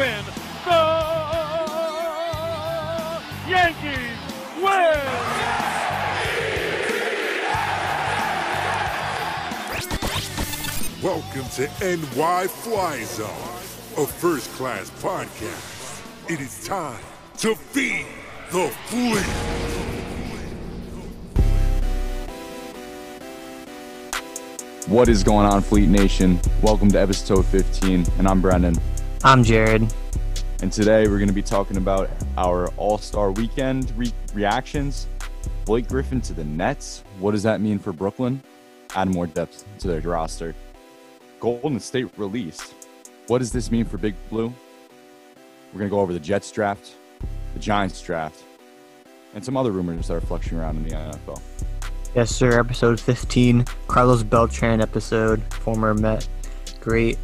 Yankees win. The Yankees win. Welcome to NY Fly Zone, a first class podcast. It is time to feed the fleet. What is going on, Fleet Nation? Welcome to episode 15, and I'm Brendan. I'm Jared. And today we're going to be talking about our All Star Weekend re- reactions. Blake Griffin to the Nets. What does that mean for Brooklyn? Add more depth to their roster. Golden Tate released. What does this mean for Big Blue? We're going to go over the Jets draft, the Giants draft, and some other rumors that are fluctuating around in the NFL. Yes, sir. Episode 15, Carlos Beltran episode, former Met. Great.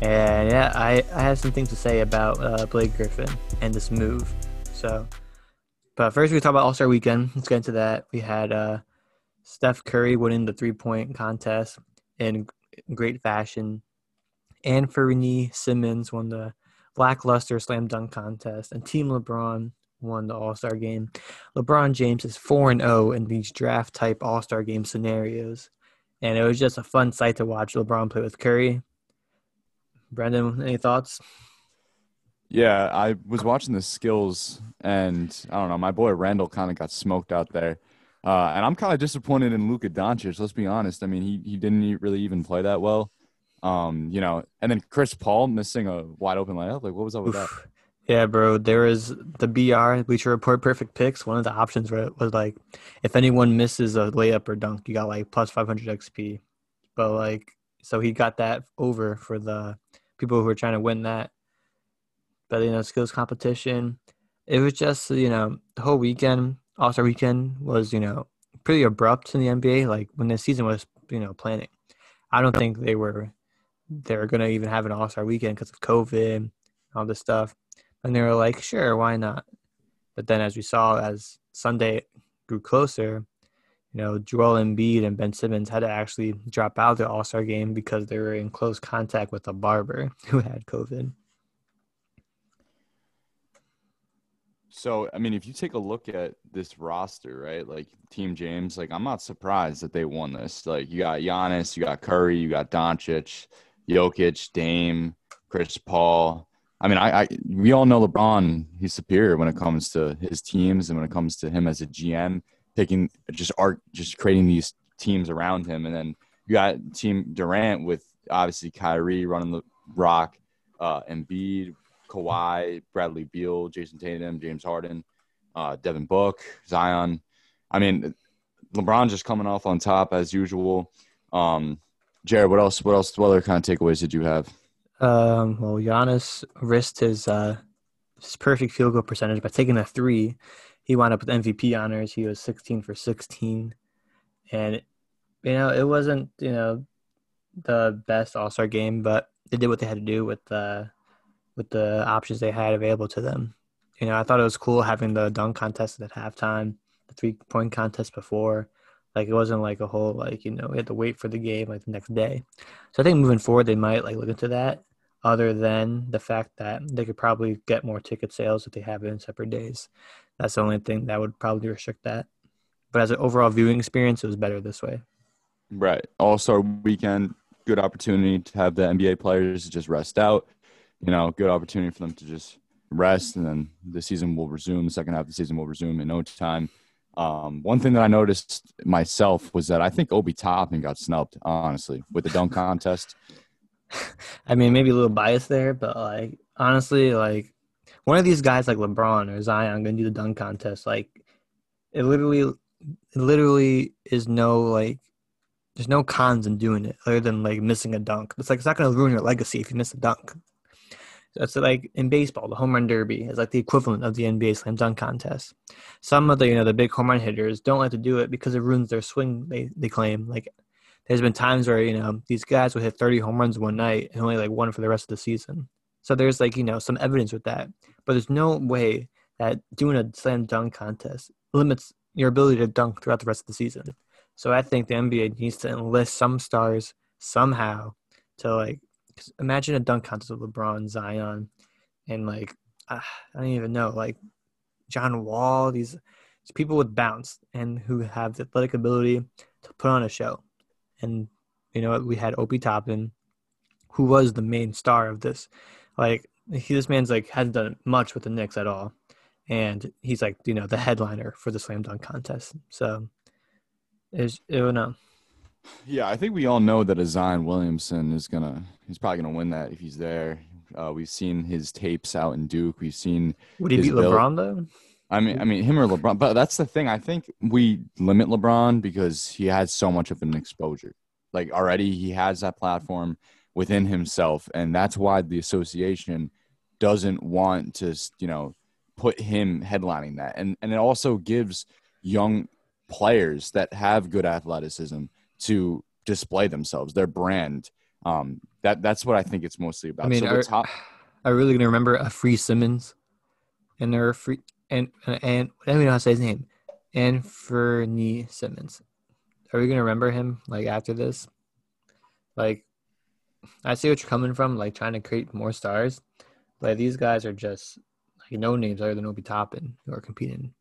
And yeah, I, I have some things to say about uh, Blake Griffin and this move. So, but first we talk about All Star Weekend. Let's get into that. We had uh, Steph Curry winning the three point contest in great fashion. And Anthony Simmons won the lackluster slam dunk contest, and Team LeBron won the All Star game. LeBron James is 4 and 0 in these draft type All Star game scenarios. And it was just a fun sight to watch LeBron play with Curry. Brendan, any thoughts? Yeah, I was watching the skills, and I don't know. My boy Randle kind of got smoked out there, uh, and I'm kind of disappointed in Luka Doncic. Let's be honest. I mean, he he didn't really even play that well. Um, you know, and then Chris Paul missing a wide open layup. Like, what was up with that? Yeah, bro. There is the BR Bleacher Report Perfect Picks. One of the options where it was like, if anyone misses a layup or dunk, you got like plus 500 XP. But like, so he got that over for the people who were trying to win that. But you know, skills competition. It was just you know the whole weekend, All Star weekend was you know pretty abrupt in the NBA. Like when the season was you know planning, I don't think they were they were gonna even have an All Star weekend because of COVID, all this stuff. And they were like, sure, why not? But then, as we saw, as Sunday grew closer, you know, Joel Embiid and Ben Simmons had to actually drop out the All Star game because they were in close contact with a barber who had COVID. So, I mean, if you take a look at this roster, right, like Team James, like I'm not surprised that they won this. Like you got Giannis, you got Curry, you got Doncic, Jokic, Dame, Chris Paul. I mean, I, I we all know LeBron. He's superior when it comes to his teams and when it comes to him as a GM, picking just art, just creating these teams around him. And then you got Team Durant with obviously Kyrie running the rock, uh, Embiid, Kawhi, Bradley Beal, Jayson Tatum, James Harden, uh, Devin Book, Zion. I mean, LeBron just coming off on top as usual. Um, Jared, what else? What else? What other kind of takeaways did you have? Um, well, Giannis risked his uh, his perfect field goal percentage by taking a three. He wound up with MVP honors. He was 16 for 16, and you know it wasn't you know the best All Star game, but they did what they had to do with the with the options they had available to them. You know, I thought it was cool having the dunk contest at halftime, the three point contest before. Like it wasn't like a whole like you know we had to wait for the game like the next day. So I think moving forward they might like look into that. Other than the fact that they could probably get more ticket sales if they have it in separate days. That's the only thing that would probably restrict that. But as an overall viewing experience, it was better this way. Right, All Star Weekend, good opportunity to have the NBA players just rest out. You know, good opportunity for them to just rest, and then the season will resume. The second half of the season will resume in no time. Um, one thing that I noticed myself was that I think Obi Toppin got snubbed, honestly, with the dunk contest. I mean, maybe a little bias there, but like honestly, like one of these guys like LeBron or Zion gonna do the dunk contest. Like it literally, it literally is no like, there's no cons in doing it other than like missing a dunk. It's like it's not gonna ruin your legacy if you miss a dunk. That's like in baseball, the home run derby is like the equivalent of the NBA slam dunk contest. Some of the you know the big home run hitters don't like to do it because it ruins their swing. They they claim like there's been times where you know these guys would hit 30 home runs one night and only like one for the rest of the season. So there's like you know some evidence with that, but there's no way that doing a slam dunk contest limits your ability to dunk throughout the rest of the season. So I think the NBA needs to enlist some stars somehow to like imagine a dunk contest with LeBron, Zion, and like uh, I don't even know, like John Wall. These, these people with bounce and who have the athletic ability to put on a show. And you know we had Obi Toppin, who was the main star of this. Like he, this man's like hasn't done much with the Knicks at all, and he's like you know the headliner for the slam dunk contest. So, is it no. Yeah, I think we all know that a Zion Williamson is gonna. He's probably gonna win that if he's there. Uh, we've seen his tapes out in Duke. We've seen. Would he beat build- LeBron though? I mean, I mean him or LeBron, but that's the thing. I think we limit LeBron because he has so much of an exposure. Like already, he has that platform within himself, and that's why the association doesn't want to, you know, put him headlining that. And and it also gives young players that have good athleticism to display themselves, their brand. Um, that that's what I think it's mostly about. I mean, so are, top, are we really gonna remember a free Simmons, and there are free and and I don't even know how to say his name, Anthony Simmons. Are we gonna remember him like after this? Like, I see what you're coming from, like trying to create more stars. Like these guys are just like no names other than Obi Toppin who are competing.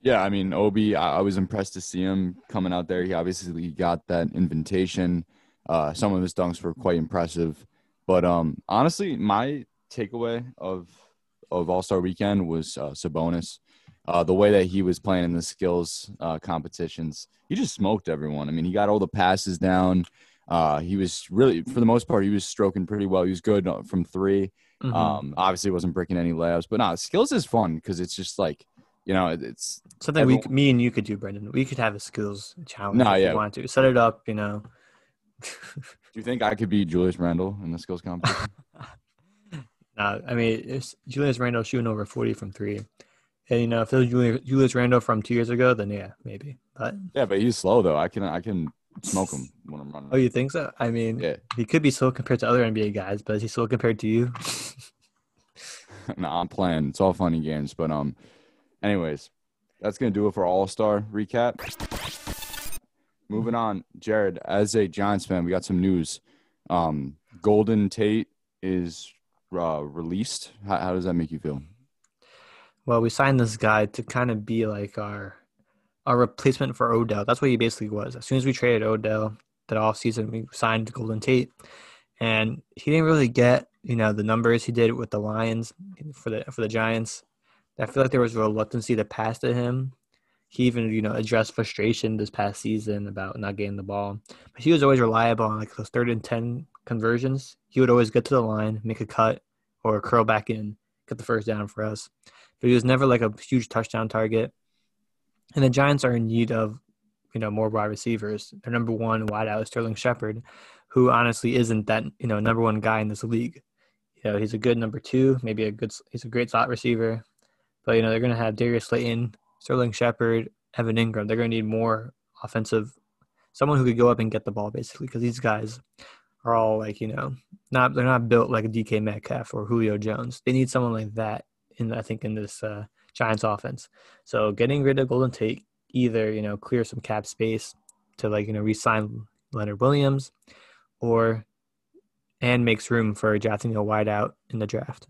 Yeah, I mean, Obi, I, I was impressed to see him coming out there. He obviously got that invitation. Uh, some of his dunks were quite impressive, but um, honestly, my takeaway of of All Star Weekend was uh, Sabonis. Uh, the way that he was playing in the skills uh, competitions, he just smoked everyone. I mean, he got all the passes down. Uh, he was really, for the most part, he was stroking pretty well. He was good uh, from 3 Mhm. Um, obviously, wasn't breaking any layups, but no, skills is fun because it's just like, you know, it's Something we, everyone- could- me and you could do, Brendan. We could have a skills challenge No, if yeah. we want to set it up. You know. Do you think I could beat Julius Randle in the skills competition? Uh, I mean, it's Julius Randle shooting over 40 from three. And, you know, if it was Julius, Julius Randle from two years ago, then yeah, maybe. But, yeah, but he's slow though. I can I can smoke him when I'm running. oh, you think so? I mean, Yeah. he could be slow compared to other NBA guys, but is he slow compared to you? no, I'm playing. It's all funny games, but um, anyways, that's gonna do it for All Star recap. Moving on, Jared. As a Giants fan, we got some news. Um, Golden Tate is uh, released. How, how does that make you feel? well, we signed this guy to kind of be like our our replacement for Odell. That's what he basically was. As soon as we traded Odell that off season, we signed Golden Tate. And he didn't really get, you know, the numbers he did with the Lions for the for the Giants. I feel like there was reluctancy to pass to him. He even, you know, addressed frustration this past season about not getting the ball. But he was always reliable on like those third and ten conversions. He would always get to the line, make a cut, or curl back in, get the first down for us. But he was never like a huge touchdown target. And the Giants are in need of, you know, more wide receivers. Their number one wideout is Sterling Shepard, who honestly isn't that, you know, number one guy in this league. You know, he's a good number two, maybe a good, he's a great slot receiver. But, you know, they're going to have Darius Slayton, Sterling Shepard, Evan Engram. They're going to need more offensive, someone who could go up and get the ball basically, because these guys are all like, you know, not, they're not built like a DK Metcalf or Julio Jones. They need someone like that in, I think, in this uh, Giants offense. So getting rid of Golden Tate either, you know, clear some cap space to like, you know, re-sign Leonard Williams or and makes room for drafting a wideout in the draft.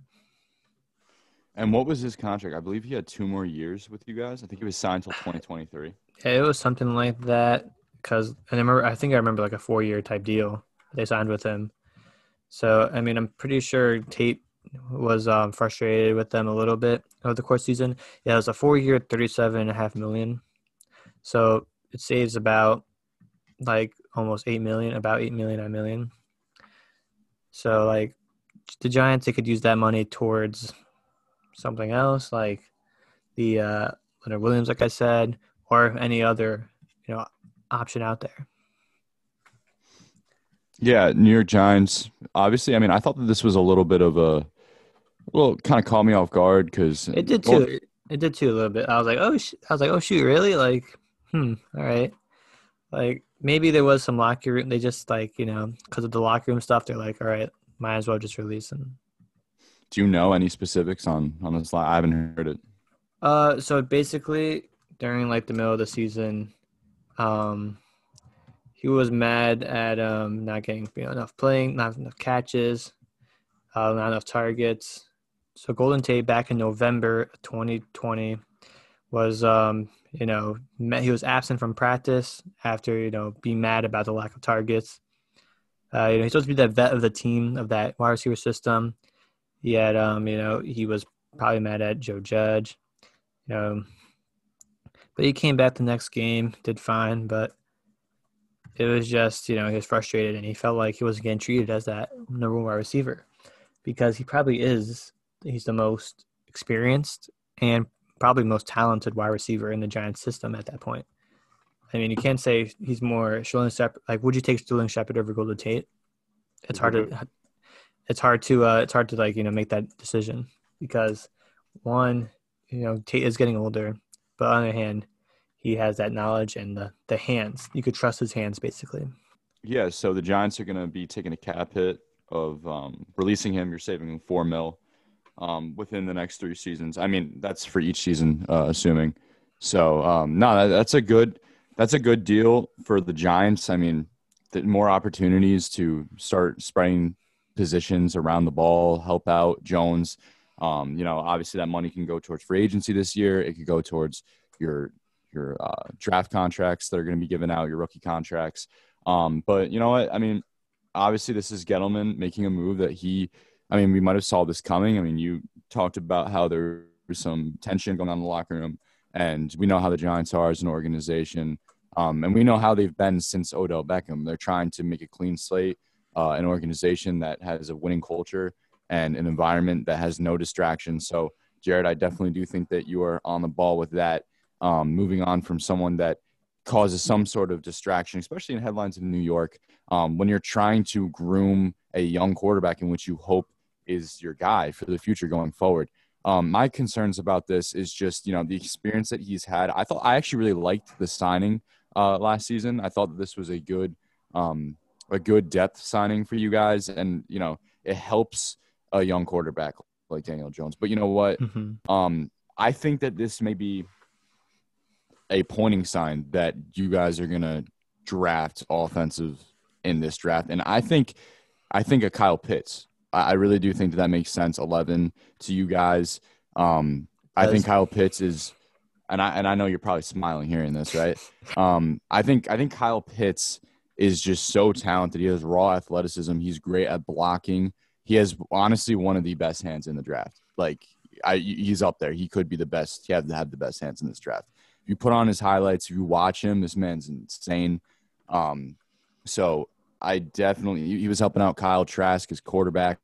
And what was his contract? I believe he had two more years with you guys. I think he was signed till 2023. Yeah, it was something like that because and I remember I think I remember like a four year type deal they signed with him. So I mean I'm pretty sure Tate was um, frustrated with them a little bit over the course season. Yeah, it was a four year thirty seven and a half million. So it saves about like almost eight million, about eight million, nine million. So like the Giants they could use that money towards something else, like the uh Leonard Williams, like I said, or any other, you know, option out there. Yeah, New York Giants. Obviously, I mean, I thought that this was a little bit of a, well, kind of caught me off guard because It did too. It did too a little bit. I was like, oh, sh-. I was like, oh shoot, really? Like, hmm, all right. Like maybe there was some locker room. They just like you know because of the locker room stuff. They're like, all right, might as well just release him. Do you know any specifics on on this? I haven't heard it. Uh, so basically during like the middle of the season, um, he was mad at um not getting you know, enough playing, not enough catches, uh, not enough targets. So Golden Tate back in November 2020 was um you know he was absent from practice after you know being mad about the lack of targets. Uh, you know he's supposed to be the vet of the team of that wide receiver system. Yet um you know he was probably mad at Joe Judge. You know, but he came back the next game, did fine, but it was just, you know, he was frustrated and he felt like he wasn't getting treated as that number one wide receiver because he probably is. He's the most experienced and probably most talented wide receiver in the Giants system at that point. I mean, you can't say he's more Sterling Shepard. Like, would you take Sterling Shepard over Golden Tate? It's hard to, it's hard to, uh, it's hard to like you know make that decision because one, you know, Tate is getting older, but on the other hand, he has that knowledge and the, the hands. You could trust his hands, basically. Yeah, so the Giants are going to be taking a cap hit of um, releasing him. You're saving four mil um, within the next three seasons. I mean, that's for each season, uh, assuming. So um, no, that, that's a good that's a good deal for the Giants. I mean, more opportunities to start spreading positions around the ball, help out Jones. Um, you know, obviously that money can go towards free agency this year. It could go towards your your uh, draft contracts that are going to be given out, your rookie contracts. Um, but you know what? I mean, obviously, this is Gettleman making a move that he. I mean, we might have saw this coming. I mean, you talked about how there was some tension going on in the locker room, and we know how the Giants are as an organization, um, and we know how they've been since Odell Beckham. They're trying to make a clean slate, uh, an organization that has a winning culture and an environment that has no distractions. So, Jared, I definitely do think that you are on the ball with that um, moving on from someone that causes some sort of distraction, especially in headlines in New York, um, when you're trying to groom a young quarterback in which you hope is your guy for the future going forward. Um, my concerns about this is just you know the experience that he's had. I thought I actually really liked the signing uh, last season. I thought that this was a good um, a good depth signing for you guys, and you know it helps a young quarterback like Daniel Jones. But you know what? Mm-hmm. Um, I think that this may be a pointing sign that you guys are going to draft offensive in this draft. And I think, I think a Kyle Pitts. I, really do think that that makes sense. Eleven to you guys. Um, I think Kyle Pitts is, and I and I know you're probably smiling hearing this, right? Um, I think I think Kyle Pitts is just so talented. He has raw athleticism. He's great at blocking. He has honestly one of the best hands in the draft. Like I, he's up there. He could be the best. He have to have the best hands in this draft if you put on his highlights, if you watch him, this man's insane. Um, so I definitely he was helping out Kyle Trask, his quarterback.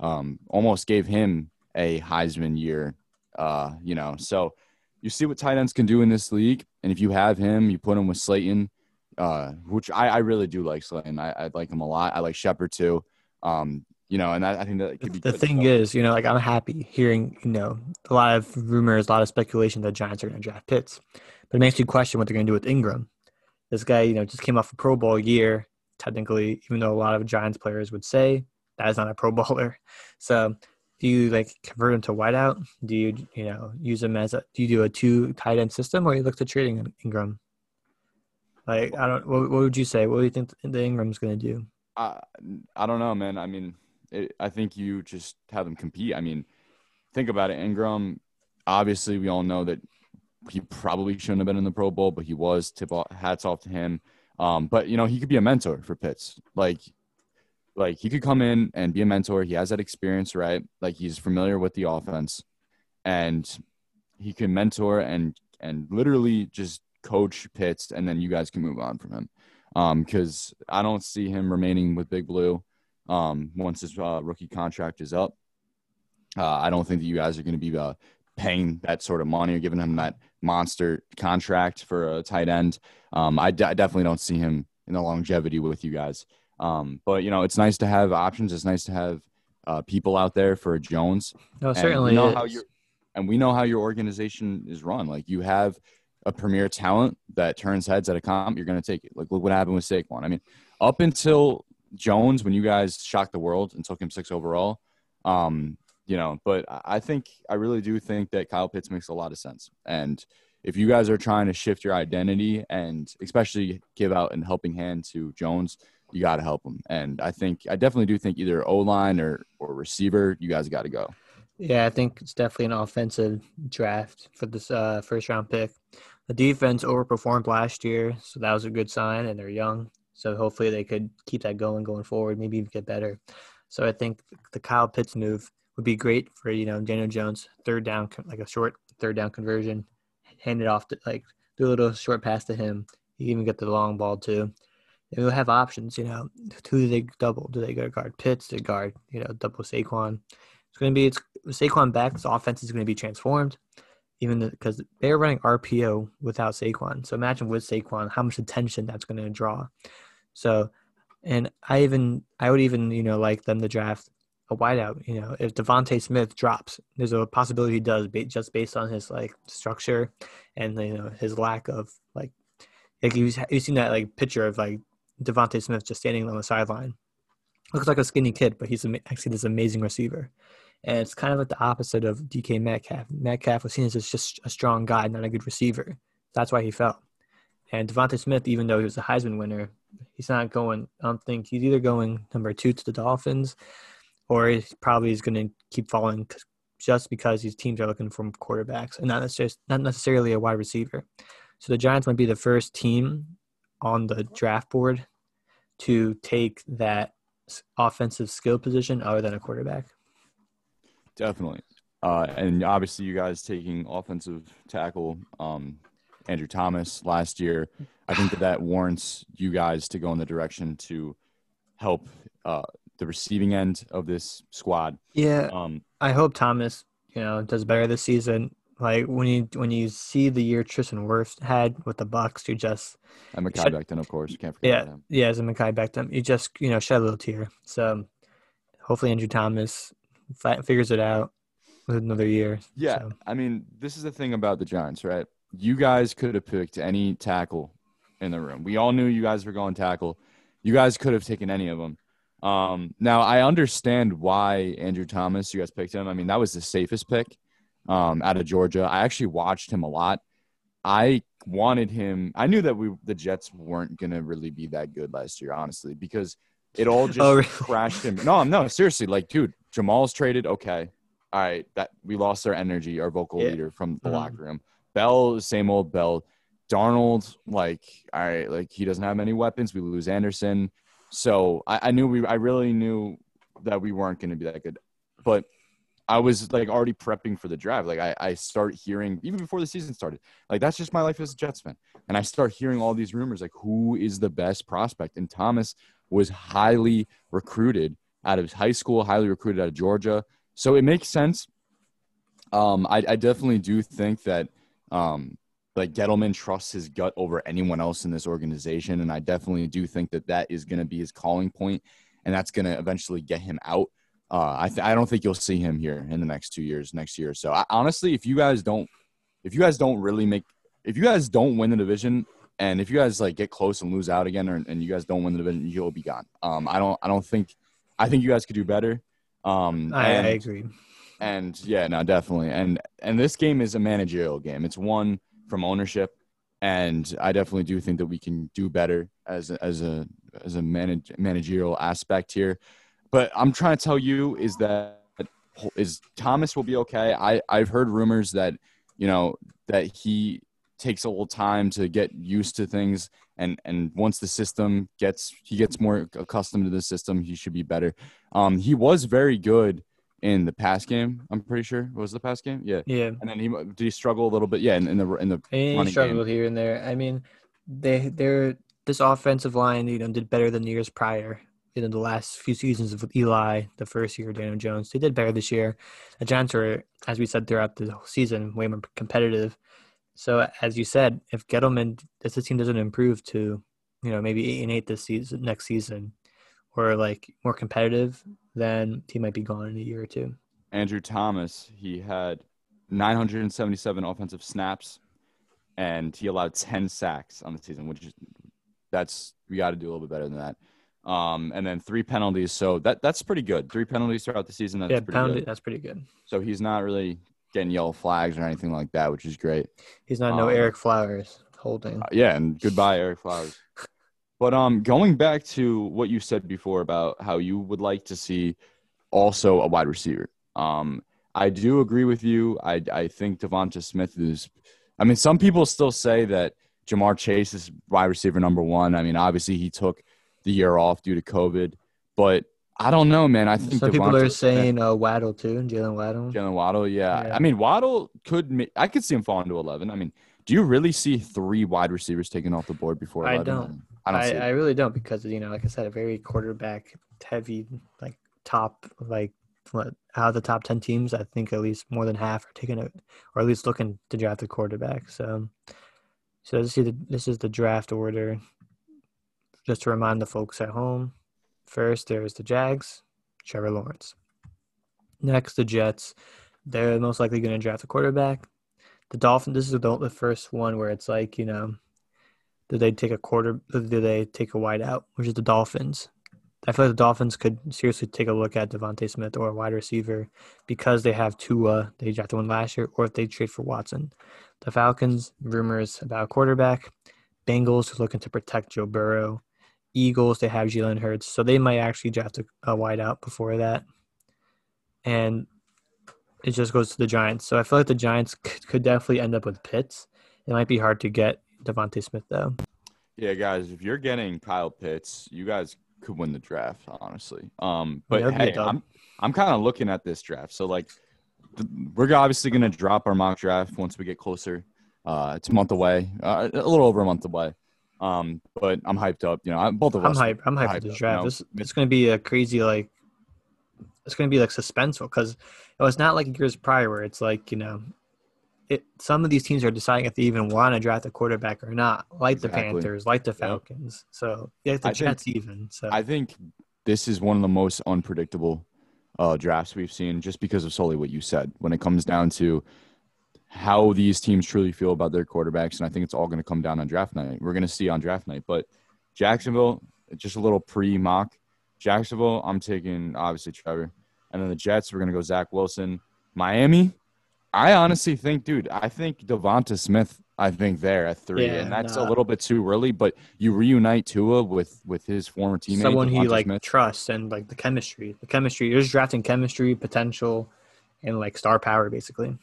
Um, almost gave him a Heisman year. Uh, you know, so you see what tight ends can do in this league, and if you have him, you put him with Slayton, uh, which I, I really do like Slayton. I, I like him a lot. I like Shepard too. Um, you know, and I, I think that could be the thing is, you know, like I'm happy hearing, you know, a lot of rumors, a lot of speculation that Giants are going to draft Pitts, but it makes you question what they're going to do with Engram. This guy, you know, just came off a Pro Bowl year, technically, even though a lot of Giants players would say that is not a Pro Bowler. So, do you like convert him to wideout? Do you, you know, use him as a? Do you do a two tight end system, or you look to trading Engram? Like, I don't. What, what would you say? What do you think the Engram's going to do? I I don't know, man. I mean, it, I think you just have them compete. I mean, think about it. Engram, obviously, we all know that he probably shouldn't have been in the Pro Bowl, but he was. Tip off, hats off to him. Um, but you know, he could be a mentor for Pitts. Like, like he could come in and be a mentor. He has that experience, right? Like he's familiar with the offense, and he can mentor and and literally just coach Pitts, and then you guys can move on from him. Because um, I don't see him remaining with Big Blue um, once his uh, rookie contract is up. Uh, I don't think that you guys are going to be uh, paying that sort of money or giving him that monster contract for a tight end. Um, I, d- I definitely don't see him in the longevity with you guys. Um, but you know, it's nice to have options. It's nice to have uh, people out there for Jones. No, certainly. And we know how your and we know how your organization is run. Like you have a premier talent that turns heads at a comp, you're going to take it. Like look what happened with Saquon. I mean, up until Jones when you guys shocked the world and took him six overall. Um, you know, but I think I really do think that Kyle Pitts makes a lot of sense. And if you guys are trying to shift your identity and especially give out a helping hand to Jones, you got to help him. And I think I definitely do think either O line or or receiver, you guys got to go. Yeah, I think it's definitely an offensive draft for this uh, first round pick. The defense overperformed last year, so that was a good sign, and they're young. So hopefully they could keep that going going forward, maybe even get better. So I think the Kyle Pitts move would be great for you know Daniel Jones third down like a short third down conversion, hand it off to like do a little short pass to him. You even get the long ball too. They will have options, you know. Who do they double? Do they go guard Pitts? Do they guard, you know, double Saquon? It's going to be it's Saquon back. This offense is going to be transformed, even because they're running RPO without Saquon. So imagine with Saquon, how much attention that's going to draw. So, and I even I would even you know like them to draft a wideout. You know, if DeVonta Smith drops, there's a possibility he does just based on his like structure and you know his lack of like like you've, you've seen that like picture of like DeVonta Smith just standing on the sideline. Looks like a skinny kid, but he's actually this amazing receiver. And it's kind of like the opposite of DK Metcalf. Metcalf was seen as just a strong guy, not a good receiver. That's why he fell. And DeVonta Smith, even though he was a Heisman winner, he's not going. I don't think he's either going number two to the Dolphins, or he probably is going to keep falling just because these teams are looking for quarterbacks and not necessarily not necessarily a wide receiver. So the Giants might be the first team on the draft board to take that offensive skill position other than a quarterback. Definitely. Uh, and obviously, you guys taking offensive tackle um, Andrew Thomas last year. I think that that warrants you guys to go in the direction to help uh, the receiving end of this squad. Yeah. Um, I hope Thomas, you know, does better this season. Like when you when you see the year Tristan Wirfs had with the Bucs, you just and Mekhi shed, Becton, of course, you can't forget yeah, him. Yeah, as a Mekhi Becton, you just you know shed a little tear. So hopefully Andrew Thomas fi- figures it out with another year. Yeah, so. I mean, this is the thing about the Giants, right? You guys could have picked any tackle in the room. We all knew you guys were going tackle. You guys could have taken any of them. Um, now I understand why Andrew Thomas, you guys picked him. I mean, that was the safest pick um, out of Georgia. I actually watched him a lot. I wanted him. I knew that we the Jets weren't gonna really be that good last year, honestly, because it all just oh, really? crashed him. No, no, seriously. Like, dude, Jamal's traded. Okay, all right. That we lost our energy, our vocal yeah. leader from the mm-hmm. locker room. Bell, same old Bell. Darnold, like, all right, like he doesn't have many weapons. We lose Anderson, so I, I knew we. I really knew that we weren't going to be that good, but I was like already prepping for the drive. Like I, I start hearing even before the season started. Like that's just my life as a Jets fan. And I start hearing all these rumors like who is the best prospect? And Thomas was highly recruited out of high school, highly recruited out of Georgia. So it makes sense. Um, I, I definitely do think that um, like Gettleman trusts his gut over anyone else in this organization, and I definitely do think that that is going to be his calling point, and that's going to eventually get him out uh, I th- I don't think you'll see him here in the next two years, next year. So I, honestly, if you guys don't, if you guys don't really make, if you guys don't win the division, and if you guys like get close and lose out again, or, and you guys don't win the division, you'll be gone. Um, I don't, I don't think, I think you guys could do better. Um, I, and, I agree. And yeah, no, definitely. And and this game is a managerial game. It's one from ownership, and I definitely do think that we can do better as a, as a as a manage, managerial aspect here. But I'm trying to tell you is that is Thomas will be okay. I I've heard rumors that you know that he takes a little time to get used to things and and once the system gets he gets more accustomed to the system he should be better um he was very good in the past game i'm pretty sure. What was the past game? Yeah. Yeah. And then he did he struggle a little bit? Yeah in, in the in the he struggled game. here and there. I mean they they're this offensive line you know did better than years prior. You know the last few seasons with Eli, the first year Daniel Jones, they did better this year. The Giants are, as we said throughout the season, way more competitive. So as you said, if Gettleman, if the team doesn't improve to, you know, maybe eight and eight this season, next season, or like more competitive, then he might be gone in a year or two. Andrew Thomas, he had 977 offensive snaps, and he allowed 10 sacks on the season, which is that's we got to do a little bit better than that um, and then three penalties. So that that's pretty good. Three penalties throughout the season. That's yeah, pretty penalty, good. That's pretty good. So he's not really getting yellow flags or anything like that, which is great. He's not no Um, Ereck Flowers holding. Uh, yeah, and goodbye, Ereck Flowers. But um, going back to what you said before about how you would like to see also a wide receiver. Um, I do agree with you. I I think Devonta Smith is. I mean, some people still say that Ja'Marr Chase is wide receiver number one. I mean, obviously he took the year off due to COVID, but I don't know, man. I think Some people Devonta are Smith- saying uh, Waddle too, Jaylen Waddle. Jaylen Waddle, yeah. Yeah. I mean, Waddle could. I could see him falling to eleven. I mean, do you really see three wide receivers taken off the board before? I 11? don't. I don't I. I really don't because you know, like I said, a very quarterback heavy, like top, like what, out of the top ten teams, I think at least more than half are taking it, or at least looking to draft a quarterback. So, so this is the, this is the draft order. Just to remind the folks at home, first there's the Jags, Trevor Lawrence. Next, the Jets. They're most likely going to draft a quarterback. The Dolphins. This is the, the first one where it's like you know do they take a quarter? Do they take a wide out, which is the Dolphins? I feel like the Dolphins could seriously take a look at DeVonta Smith or a wide receiver because they have Tua. They drafted one last year, or if they trade for Watson. The Falcons, rumors about quarterback. Bengals are looking to protect Joe Burrow. Eagles, they have Jalen Hurts, so they might actually draft a, a wide out before that. And it just goes to the Giants. So I feel like the Giants could, could definitely end up with Pitts. It might be hard to get DeVonta Smith though. Yeah, guys, if you're getting Kyle Pitts, you guys could win the draft, honestly. Um, but a hey. I'm I'm kind of looking at this draft. So like, we're obviously gonna drop our mock draft once we get closer. Uh, it's a month away, uh, a little over a month away. Um, but I'm hyped up. You know, I, both of us. I'm hyped. I'm hyped for this up, draft. you know? This it's going to be a crazy like. It's going to be like suspenseful because it was not like years prior where it's like you know, it. Some of these teams are deciding if they even want to draft a quarterback or not, like the Panthers, like the Falcons. So yeah, the I think- Jets even. So I think this is one of the most unpredictable uh, drafts we've seen, just because of solely what you said. When it comes down to how these teams truly feel about their quarterbacks, and I think it's all going to come down on draft night. We're going to see on draft night, but Jacksonville, just a little pre-mock. Jacksonville, I'm taking obviously Trevor, and then the Jets, we're going to go Zach Wilson. Miami, I honestly think, dude, I think Devonta Smith. I think there at three, Yeah, and that's nah. a little bit too early. But you reunite Tua with with his former teammate, someone he like Smith. trusts and like the chemistry, the chemistry. You're just drafting chemistry, potential, and like star power basically.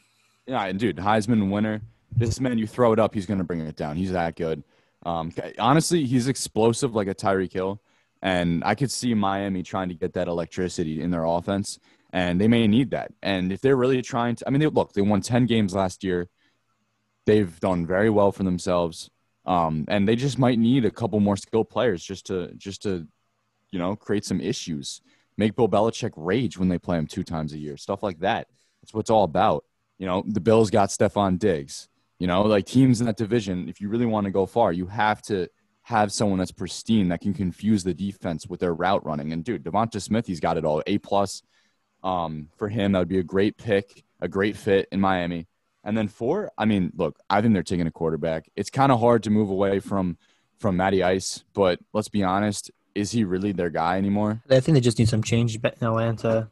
Yeah, and dude, Heisman winner. This man, you throw it up, he's gonna bring it down. He's that good. Um, honestly, he's explosive like a Tyreek Hill, and I could see Miami trying to get that electricity in their offense, and they may need that. And if they're really trying to, I mean, they, look, they won ten games last year. They've done very well for themselves, um, and they just might need a couple more skilled players just to just to, you know, create some issues. Make Bill Belichick rage when they play him two times a year, stuff like that. That's what it's all about. You know, the Bills got Stefon Diggs. You know, like teams in that division, if you really want to go far, you have to have someone that's pristine that can confuse the defense with their route running. And dude, Devonta Smith, he's got it all. A plus um, for him. That would be a great pick, a great fit in Miami. And then four, I mean, look, I think they're taking a quarterback. It's kind of hard to move away from from Matty Ice, but let's be honest, is he really their guy anymore? I think they just need some change in Atlanta.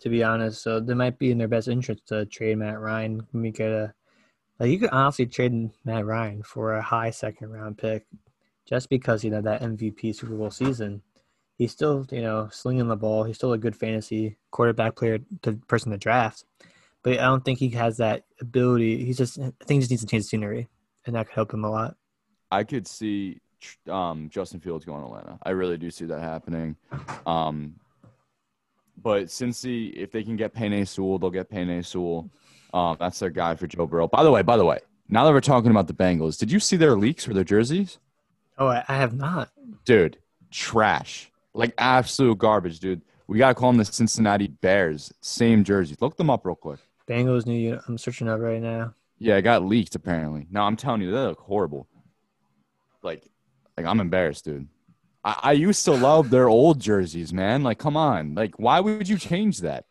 To be honest, so they might be in their best interest to trade Matt Ryan. We get a like you could honestly trade Matt Ryan for a high second round pick, just because you know that MVP Super Bowl season. He's still you know slinging the ball. He's still a good fantasy quarterback player, the person to draft. But I don't think he has that ability. He's just I think he just needs to change the scenery, and that could help him a lot. I could see um, Justin Fields going to Atlanta. I really do see that happening. Um, but Cincy, if they can get Penei Sewell, they'll get Penei Sewell. Um, that's their guy for Joe Burrow. By the way, by the way, now that we're talking about the Bengals, did you see their leaks for their jerseys? Oh, I, I have not. Dude, trash. Like absolute garbage, dude. We gotta call them the Cincinnati Bears. Same jerseys. Look them up real quick. Bengals new. uni- I'm searching up right now. Yeah, it got leaked apparently. No, I'm telling you, they look horrible. Like, like I'm embarrassed, dude. I, I used to love their old jerseys, man. Like, come on. Like, why would you change that?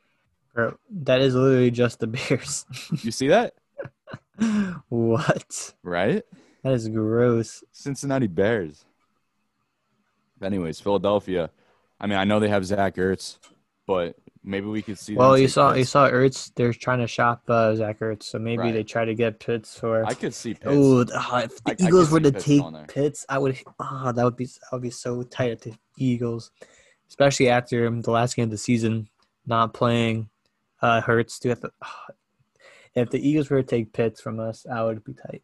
Bro, that is literally just the Bears. You see that? what? Right? That is gross. Cincinnati Bears. Anyways, Philadelphia. I mean, I know they have Zach Ertz, but maybe we could see. Well, you saw you saw Ertz. They're trying to shop uh, Zach Ertz, so maybe Right. they try to get Pitts for. I could see Pitts. Oh, if the I- I Eagles were see to Pitts take. Pitts, I would. Oh, that would be that would be so tight at the Eagles, especially after the last game of the season, not playing uh, Hurts. To have to, if the Eagles were to take Pitts from us, I would be tight.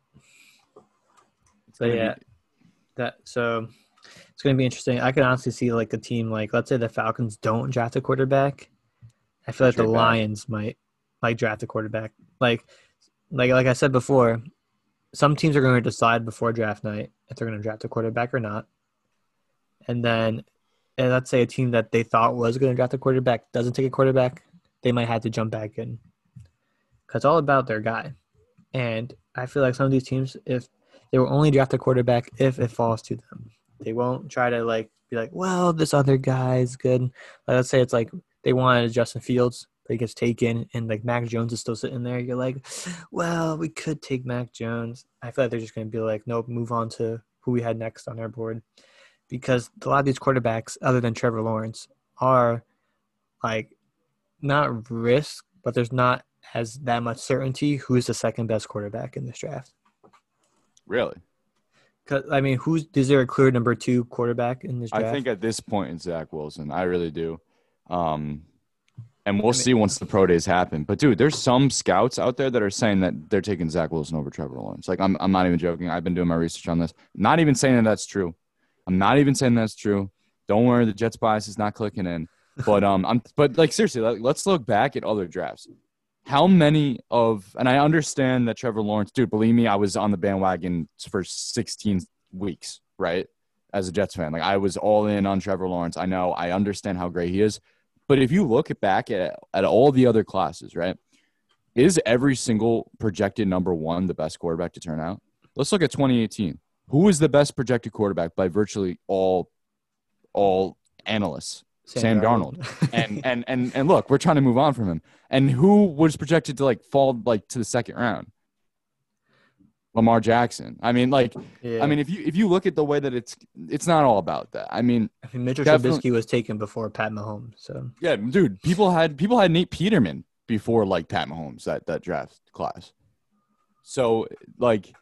So gonna be- yeah, that so it's going to be interesting. I can honestly see like a team like let's say the Falcons don't draft a quarterback. I feel like the back. Lions might like draft a quarterback. Like like like I said before, some teams are going to decide before draft night if they're going to draft a quarterback or not. And then and let's say a team that they thought was going to draft a quarterback doesn't take a quarterback, they might have to jump back in. Cuz it's all about their guy. And I feel like some of these teams if they will only draft a quarterback if it falls to them. They won't try to like be like, well, this other guy's good. Like, let's say it's like they wanted Justin Fields, but he gets taken, and like Mac Jones is still sitting there. You're like, well, we could take Mac Jones. I feel like they're just going to be like, nope, move on to who we had next on our board, because a lot of these quarterbacks, other than Trevor Lawrence, are like not risk, but there's not as that much certainty who's the second best quarterback in this draft. really. Cause I mean, who's is there a clear number two quarterback in this draft? I think at this point it's Zach Wilson. I really do. Um, and we'll I mean- see once the pro days happen. But dude, there's some scouts out there that are saying that they're taking Zach Wilson over Trevor Lawrence. Like I'm, I'm not even joking. I've been doing my research on this. Not even saying that that's true. I'm not even saying that's true. Don't worry, the Jets bias is not clicking in. But um, I'm but like seriously, like, let's look back at other drafts. How many of and I understand that Trevor Lawrence, dude, believe me, I was on the bandwagon for 16 weeks, right? As a Jets fan, like I was all in on Trevor Lawrence. I know, I understand how great he is, but if you look back at at all the other classes, right? Is every single projected number one the best quarterback to turn out? Let's look at 2018. Who was the best projected quarterback by virtually all all analysts? Sam Darnold, and and and and look, we're trying to move on from him. And who was projected to like fall like to the second round? Lamar Jackson. I mean, like, yeah. I mean, if you if you look at the way that it's it's not all about that. I mean, I mean, Mitchell Trubisky was taken before Pat Mahomes, so yeah, dude, people had people had Nate Peterman before like Pat Mahomes that that draft class. So like,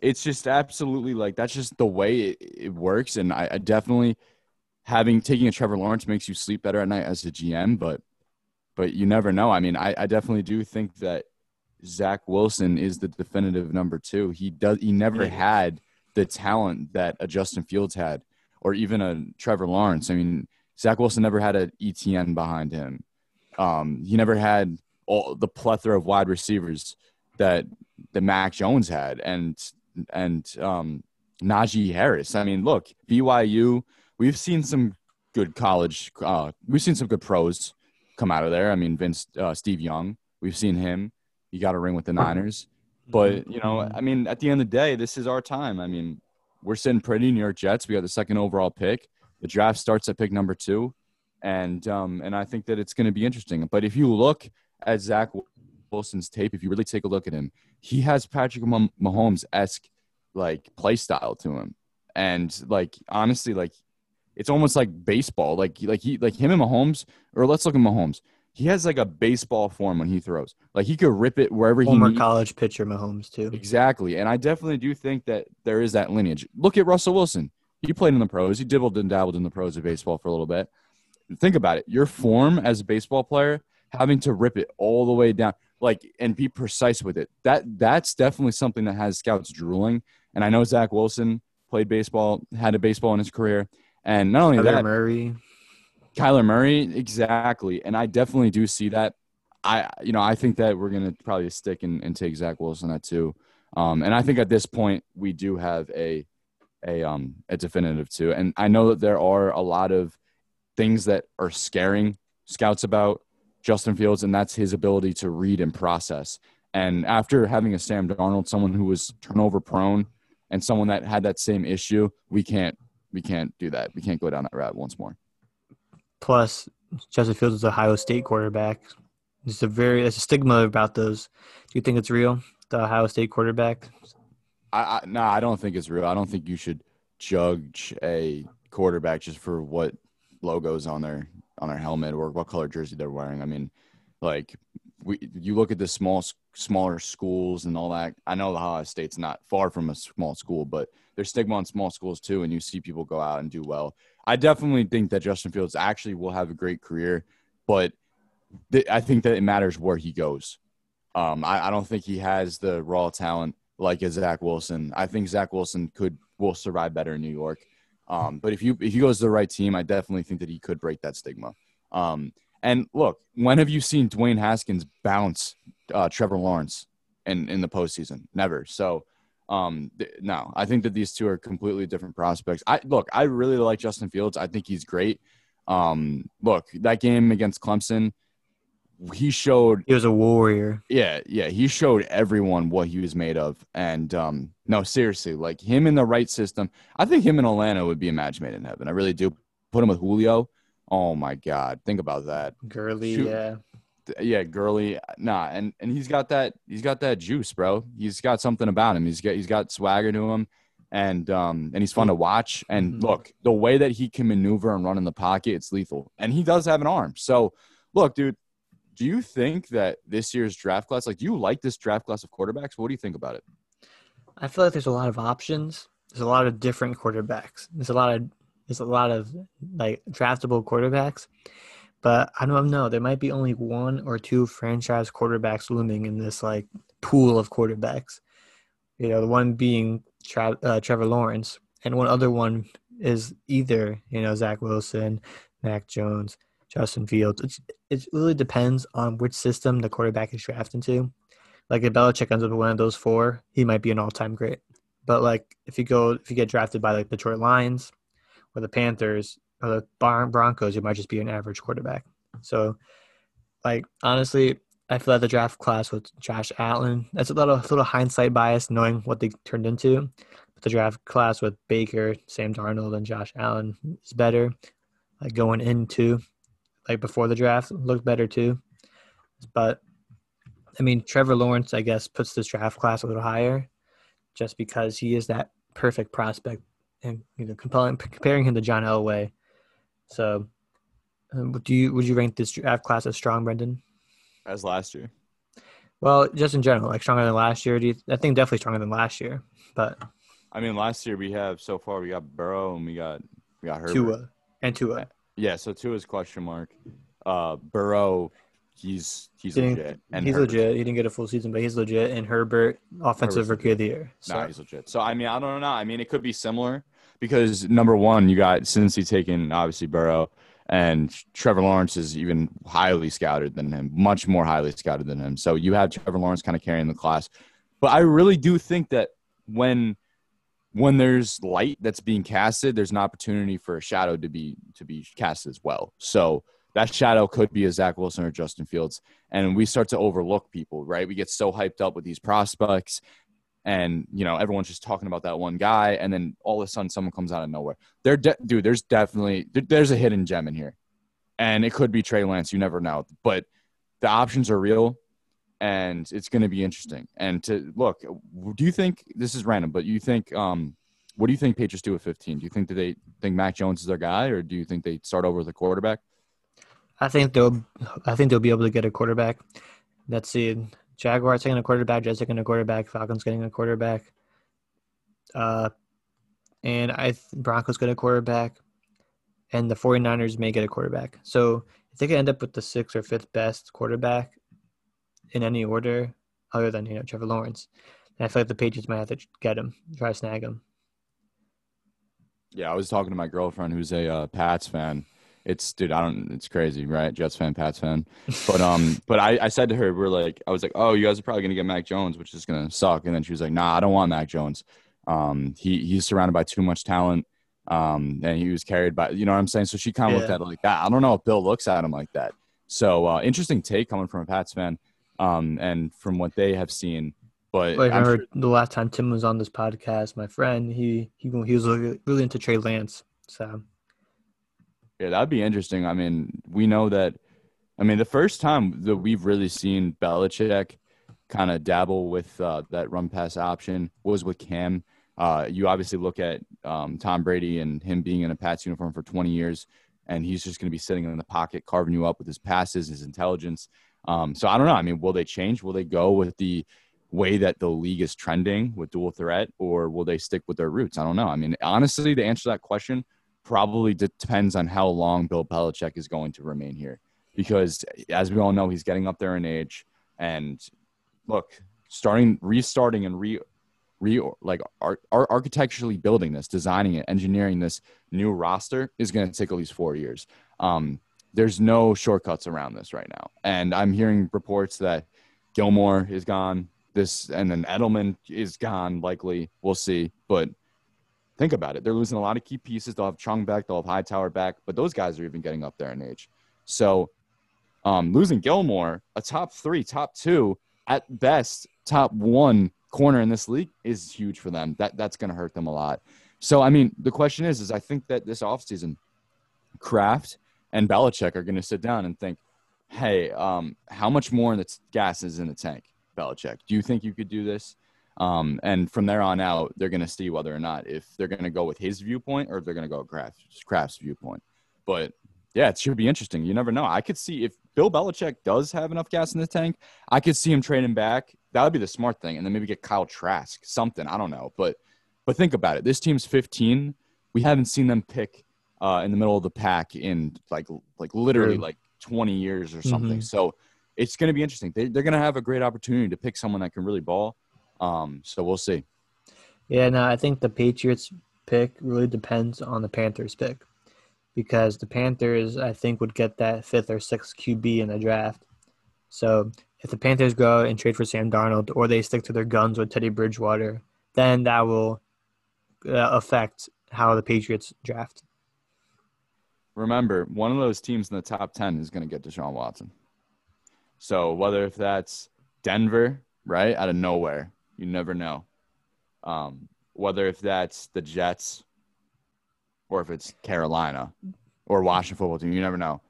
it's just absolutely like that's just the way it, it works, and I, I definitely having taking a Trevor Lawrence makes you sleep better at night as a GM, but but you never know. I mean, I, I definitely do think that Zach Wilson is the definitive number two. He does he never had the talent that a Justin Fields had, or even a Trevor Lawrence. I mean, Zach Wilson never had an Etienne behind him. Um, he never had all the plethora of wide receivers that the Mac Jones had, and and um, Najee Harris. I mean, look, BYU. We've seen some good college. Uh, we've seen some good pros come out of there. I mean, Vince, uh, Steve Young. We've seen him. He got a ring with the Niners. But you know, I mean, at the end of the day, this is our time. I mean, we're sitting pretty. New York Jets. We got the second overall pick. The draft starts at pick number two, and um, and I think that it's going to be interesting. But if you look at Zach Wilson's tape, if you really take a look at him, he has Patrick Mahomes esque like play style to him, and like honestly, like it's almost like baseball. Like like he like him and Mahomes, or let's look at Mahomes. He has like a baseball form when he throws. Like he could rip it wherever he former college pitcher Mahomes too. Exactly. And I definitely do think that there is that lineage. Look at Russell Wilson. He played in the pros. He dibbled and dabbled in the pros of baseball for a little bit. Think about it. Your form as a baseball player, having to rip it all the way down, like and be precise with it. That that's definitely something that has scouts drooling. And I know Zach Wilson played baseball, had a baseball in his career. And not only Kyler that, Murray. Kyler Murray, exactly. And I definitely do see that. I, you know, I think that we're gonna probably stick and, and take Zach Wilson at two. Um, and I think at this point we do have a, a, um, a definitive two. And I know that there are a lot of things that are scaring scouts about Justin Fields, and that's his ability to read and process. And after having a Sam Darnold, someone who was turnover prone, and someone that had that same issue, we can't, we can't do that. We can't go down that route once more. Plus, Justin Fields is a Ohio State quarterback. There's a very there's a stigma about those. Do you think it's real? The Ohio State quarterback. I, I no, I don't think it's real. I don't think you should judge a quarterback just for what logos on their on their helmet or what color jersey they're wearing. I mean, like we you look at the small smaller schools and all that. I know the Ohio State's not far from a small school, but there's stigma on small schools too, and you see people go out and do well. I definitely think that Justin Fields actually will have a great career, but th- I think that it matters where he goes. Um, I, I don't think he has the raw talent like a Zach Wilson. I think Zach Wilson could will survive better in New York. Um, but if you if he goes to the right team, I definitely think that he could break that stigma. Um, and look, when have you seen Dwayne Haskins bounce uh, Trevor Lawrence in in the postseason? Never. So. Um, th- no, I think that these two are completely different prospects. I look, I really like Justin Fields. I think he's great. Um, look, that game against Clemson, he showed He was a warrior. yeah, yeah, he showed everyone what he was made of. And um, no, seriously, like him in the right system, I think him in Atlanta would be a match made in heaven. I really do. Put him with Julio. Oh my God, think about that. Gurley, Shoot. yeah. Yeah, Gurley, nah, and and he's got that. He's got that juice, bro. He's got something about him. He's got he's got swagger to him, and um and he's fun to watch. And Mhm. look, the way that he can maneuver and run in the pocket, it's lethal. And he does have an arm. So, look, dude. Do you think that this year's draft class, like, do you like this draft class of quarterbacks? What do you think about it? I feel like there's a lot of options. There's a lot of different quarterbacks. There's a lot of there's a lot of like draftable quarterbacks, but I don't know. There might be only one or two franchise quarterbacks looming in this like pool of quarterbacks. You know, the one being Tra- uh, Trevor Lawrence, and one other one is either you know Zach Wilson, Mac Jones, Justin Fields. It's, it really depends on which system the quarterback is drafted into. Like if Belichick ends up with one of those four, he might be an all-time great. But like if you go, if you get drafted by like Detroit Lions or the Panthers or the Broncos, you might just be an average quarterback. So, like honestly, I feel like the draft class with Josh Allen. That's a little, little hindsight bias, knowing what they turned into. But the draft class with Baker, Sam Darnold, and Josh Allen is better. Like going into, like before the draft, looked better too. But I mean, Trevor Lawrence, I guess, puts this draft class a little higher, just because he is that perfect prospect, and you know, compelling, comparing him to John Elway. So, um, do you would you rank this draft class as strong, Brendan? As last year, Well, just in general, like stronger than last year. Do you, I think definitely stronger than last year, but I mean, last year we have so far we got Burrow and we got we got Herbert. Tua and Tua. Yeah, so Tua's question mark. Uh, Burrow, he's he's legit. And he's Herbert- legit. He didn't get a full season, but he's legit. And Herbert, offensive Herbert's rookie of the year. So, Nah, he's legit. So I mean, I don't know. I mean, it could be similar because number one, you got Cincy taking obviously Burrow, and Trevor Lawrence is even highly scouted than him, much more highly scouted than him. So you have Trevor Lawrence kind of carrying the class. But I really do think that when when there's light that's being casted, there's an opportunity for a shadow to be to be cast as well. So that shadow could be a Zach Wilson or Justin Fields, and we start to overlook people. Right? We get so hyped up with these prospects, and you know everyone's just talking about that one guy, and then all of a sudden someone comes out of nowhere. There, de- dude, there's definitely there- there's a hidden gem in here, and it could be Trey Lance. You never know, but the options are real and it's going to be interesting. And to look, do you think this is random? But you think, um, what do you think Patriots do at 15? Do you think that they think Mac Jones is their guy, or do you think they start over with a quarterback? I think they'll, I think they'll be able to get a quarterback. Let's see, Jaguars taking a quarterback, Jets taking a quarterback, Falcons getting a quarterback, uh, and I th- Broncos get a quarterback, and the 49ers may get a quarterback. So if they could end up with the sixth or fifth best quarterback in any order, other than you know Trevor Lawrence, I feel like the Patriots might have to get him, try to snag him. Yeah, I was talking to my girlfriend who's a uh, Pats fan. It's dude, I don't. It's crazy, right? Jets fan, Pats fan. But um, but I, I said to her, we're like, I was like, oh, you guys are probably gonna get Mac Jones, which is gonna suck. And then she was like, nah, I don't want Mac Jones. Um, he he's surrounded by too much talent. Um, and he was carried by, you know what I'm saying? So she kind of looked at it like that. I don't know if Bill looks at him like that. So uh, interesting take coming from a Pats fan, um, and from what they have seen. But Like, I remember sure- the last time Tim was on this podcast, my friend, he he he was really into Trey Lance. So Yeah, that'd be interesting. I mean, we know that. I mean, the first time that we've really seen Belichick kind of dabble with uh, that run pass option was with Cam. Uh, you obviously look at um, Tom Brady and him being in a Pats uniform for 20 years. and he's just going to be sitting in the pocket, carving you up with his passes, his intelligence. Um, so I don't know. I mean, will they change? Will they go with the way that the league is trending with dual threat, or will they stick with their roots? I don't know. I mean, honestly, to answer that question probably depends on how long Bill Belichick is going to remain here, because as we all know, he's getting up there in age. And look, starting, restarting, and re re like ar- ar- architecturally building this, designing it, engineering this new roster is going to take at least four years. Um, there's no shortcuts around this right now, and I'm hearing reports that Gilmore is gone. This and then Edelman is gone. Likely, we'll see. But think about it. They're losing a lot of key pieces. They'll have Chung back. They'll have Hightower back. But those guys are even getting up there in age. So um, losing Gilmore, a top three, top two, at best, top one corner in this league is huge for them. That that's going to hurt them a lot. So I mean, the question is, is I think that this offseason, Kraft and Belichick are going to sit down and think, hey, um, how much more in the t- gas is in the tank, Belichick? Do you think you could do this? Um, and from there on out, they're going to see whether or not if they're going to go with his viewpoint or if they're going to go Kraft, Kraft's viewpoint. But yeah, it should be interesting. You never know. I could see if Bill Belichick does have enough gas in the tank, I could see him trading back. That would be the smart thing, and then maybe get Kyle Trask, something. I don't know, but but think about it. This team's 15. We haven't seen them pick uh, in the middle of the pack in like like literally like 20 years or something. Mhm. So it's going to be interesting. They, they're going to have a great opportunity to pick someone that can really ball. Um, so we'll see. Yeah, no, I think the Patriots pick really depends on the Panthers pick because the Panthers, I think, would get that fifth or sixth QB in the draft. So if the Panthers go and trade for Sam Darnold or they stick to their guns with Teddy Bridgewater, then that will uh, affect how the Patriots draft. remember one of those teams in the top 10 is going to get Deshaun Watson. So whether if that's Denver, right, out of nowhere, you never know. Um, whether if that's the Jets or if it's Carolina or Washington football team, you never know.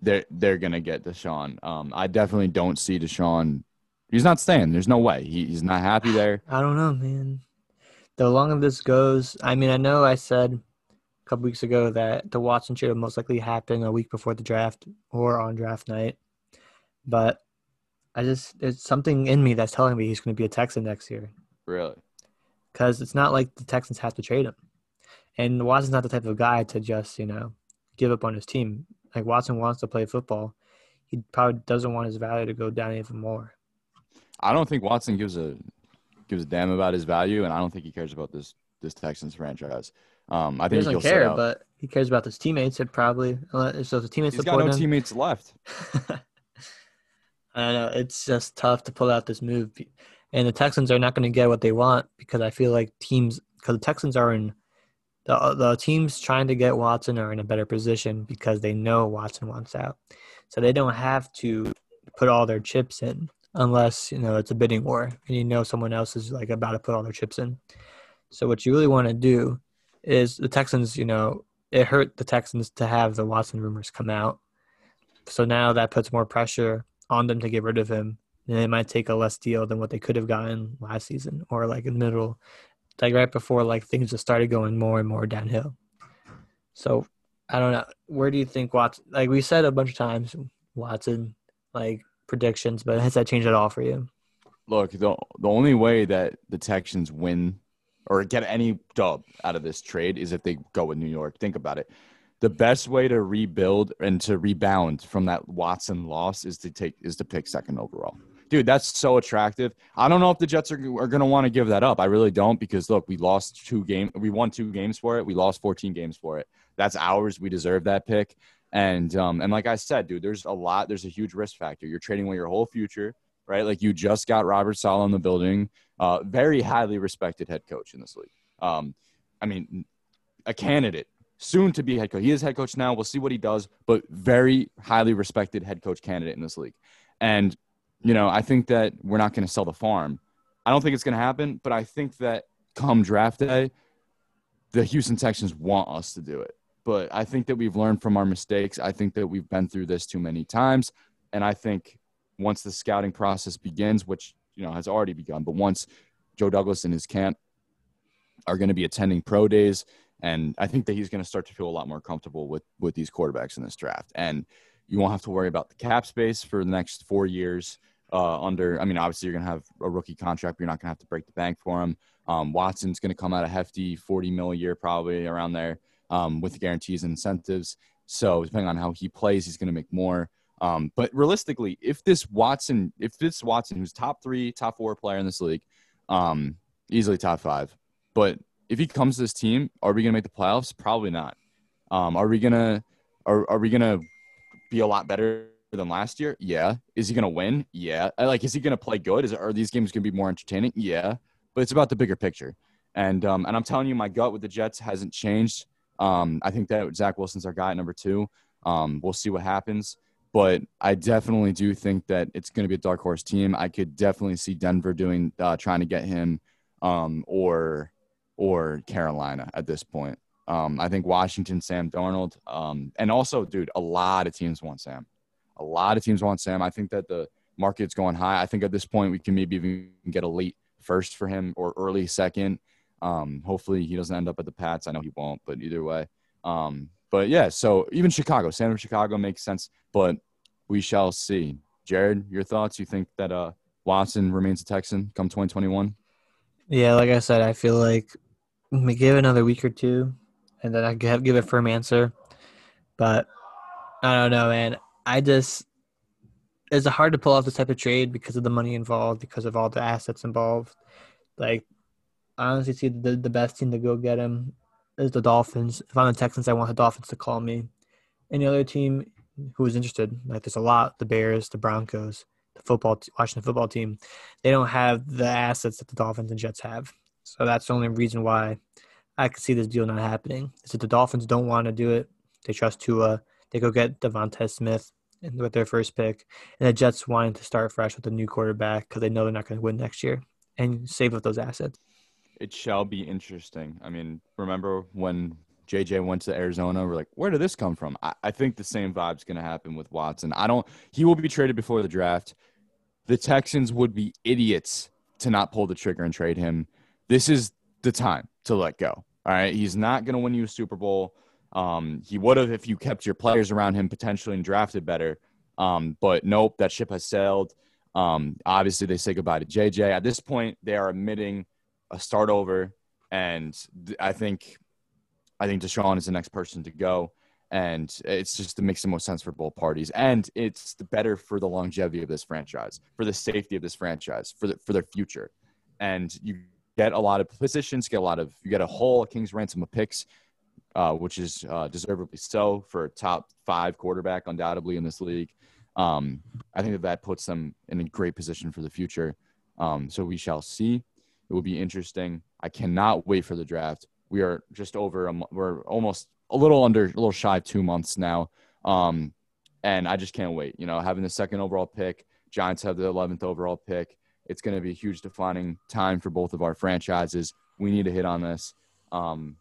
They're they're gonna get Deshaun. Um, I definitely don't see Deshaun. He's not staying. There's no way. He, he's not happy there. I don't know, man. The longer this goes, I mean, I know I said a couple weeks ago that the Watson trade will most likely happen a week before the draft or on draft night, but I just there's something in me that's telling me he's going to be a Texan next year Really. because it's not like the Texans have to trade him, and Watson's not the type of guy to just you know give up on his team. Like Watson wants to play football, he probably doesn't want his value to go down even more. I don't think Watson gives a gives a damn about his value, and I don't think he cares about this this Texans franchise. Um, I He think doesn't he'll sit care, but he cares about his teammates. It probably uh, so the teammates he's got no him. teammates left. I know. It's just tough to pull out this move, and the Texans are not going to get what they want because I feel like teams because the Texans are in the the teams trying to get Watson are in a better position because they know Watson wants out, so they don't have to put all their chips in unless you know it's a bidding war and you know someone else is like about to put all their chips in. So what you really want to do is the Texans, you know, it hurt the Texans to have the Watson rumors come out. So now that puts more pressure on them to get rid of him. And they might take a less deal than what they could have gotten last season or like in the middle, like right before like things just started going more and more downhill. So I don't know. Where do you think Watson, like we said a bunch of times, Watson, like predictions, but has that changed at all for you? Look, the the only way that the Texans win or get any dub out of this trade is if they go with New York. Think about it. The best way to rebuild and to rebound from that Watson loss is to take is to pick second overall. Dude, that's so attractive. I don't know if the Jets are, are going to want to give that up. I really don't because look, we lost two games. We won two games for it. We lost 14 games for it. That's ours. We deserve that pick. And um, and like I said, dude, there's a lot. There's a huge risk factor. You're trading away your whole future, right? Like you just got Robert Saleh in the building, uh, very highly respected head coach in this league. Um, I mean, a candidate soon to be head coach. He is head coach now. We'll see what he does, but very highly respected head coach candidate in this league. And you know, I think that we're not going to sell the farm. I don't think it's going to happen, but I think that come draft day, the Houston Texans want us to do it. But I think that we've learned from our mistakes. I think that we've been through this too many times. And I think once the scouting process begins, which, you know, has already begun, but once Joe Douglas and his camp are going to be attending pro days And I think that he's going to start to feel a lot more comfortable with with these quarterbacks in this draft. And you won't have to worry about the cap space for the next four years. Uh, under, I mean, obviously you're going to have a rookie contract, but you're not going to have to break the bank for him. Um, Watson's going to come out a hefty 40 mil a year, probably around there, um, with guarantees and incentives. So depending on how he plays, he's going to make more. Um, but realistically, if this Watson, if this Watson, who's top three, top four player in this league, um, easily top five, but if he comes to this team, are we going to make the playoffs? Probably not. Um, are we gonna are, are we gonna be a lot better than last year? Yeah. Is he gonna win? Yeah. Like, is he gonna play good? Is are these games gonna be more entertaining? Yeah. But it's about the bigger picture. And um, and I'm telling you, my gut with the Jets hasn't changed. Um, I think that Zach Wilson's our guy at number two. Um, we'll see what happens. But I definitely do think that it's going to be a dark horse team. I could definitely see Denver doing uh, trying to get him, um, or or Carolina at this point. Um, I think Washington, Sam Darnold, um, and also, dude, a lot of teams want Sam. A lot of teams want Sam. I think that the market's going high. I think at this point we can maybe even get a late first for him or early second. Um, hopefully he doesn't end up at the Pats. I know he won't, but either way. Um, but yeah, so even Chicago, Sam of Chicago makes sense, but we shall see. Jared, your thoughts? You think that uh, Watson remains a Texan come 2021? Yeah, like I said, I feel like give another week or two, and then I give give a firm answer. But I don't know, man. I just it's hard to pull off this type of trade because of the money involved, because of all the assets involved. Like, I honestly see the the best team to go get him is the Dolphins. If I'm the Texans, I want the Dolphins to call me. Any other team who is interested, like there's a lot, the Bears, the Broncos, the football, Washington football team, they don't have the assets that the Dolphins and Jets have. So that's the only reason why I could see this deal not happening. Is that the Dolphins don't want to do it. They trust Tua. They go get DeVonta Smith with their first pick, and the Jets wanted to start fresh with a new quarterback because they know they're not going to win next year and save up those assets. It shall be interesting. I mean, remember when JJ went to Arizona? We're like, where did this come from? I, I think the same vibe's going to happen with Watson. I don't. He will be traded before the draft. The Texans would be idiots to not pull the trigger and trade him. This is the time to let go. All right, he's not going to win you a Super Bowl. Um, he would have if you kept your players around him potentially and drafted better. Um, but nope, that ship has sailed. Um, obviously, they say goodbye to JJ. At this point, they are admitting a start over, and I think, I think Deshaun is the next person to go, and it's just it makes the most sense for both parties, and it's the better for the longevity of this franchise, for the safety of this franchise, for the, for their future, and you get a lot of positions, get a lot of you get a whole King's ransom of picks uh, which is uh, deservedly so for a top five quarterback, undoubtedly in this league. Um, I think that that puts them in a great position for the future. Um, so we shall see. It will be interesting. I cannot wait for the draft. We are just over. A, we're almost a little under, a little shy of two months now, um, and I just can't wait. You know, having the second overall pick, Giants have the eleventh overall pick. It's going to be a huge defining time for both of our franchises. We need to hit on this. Um,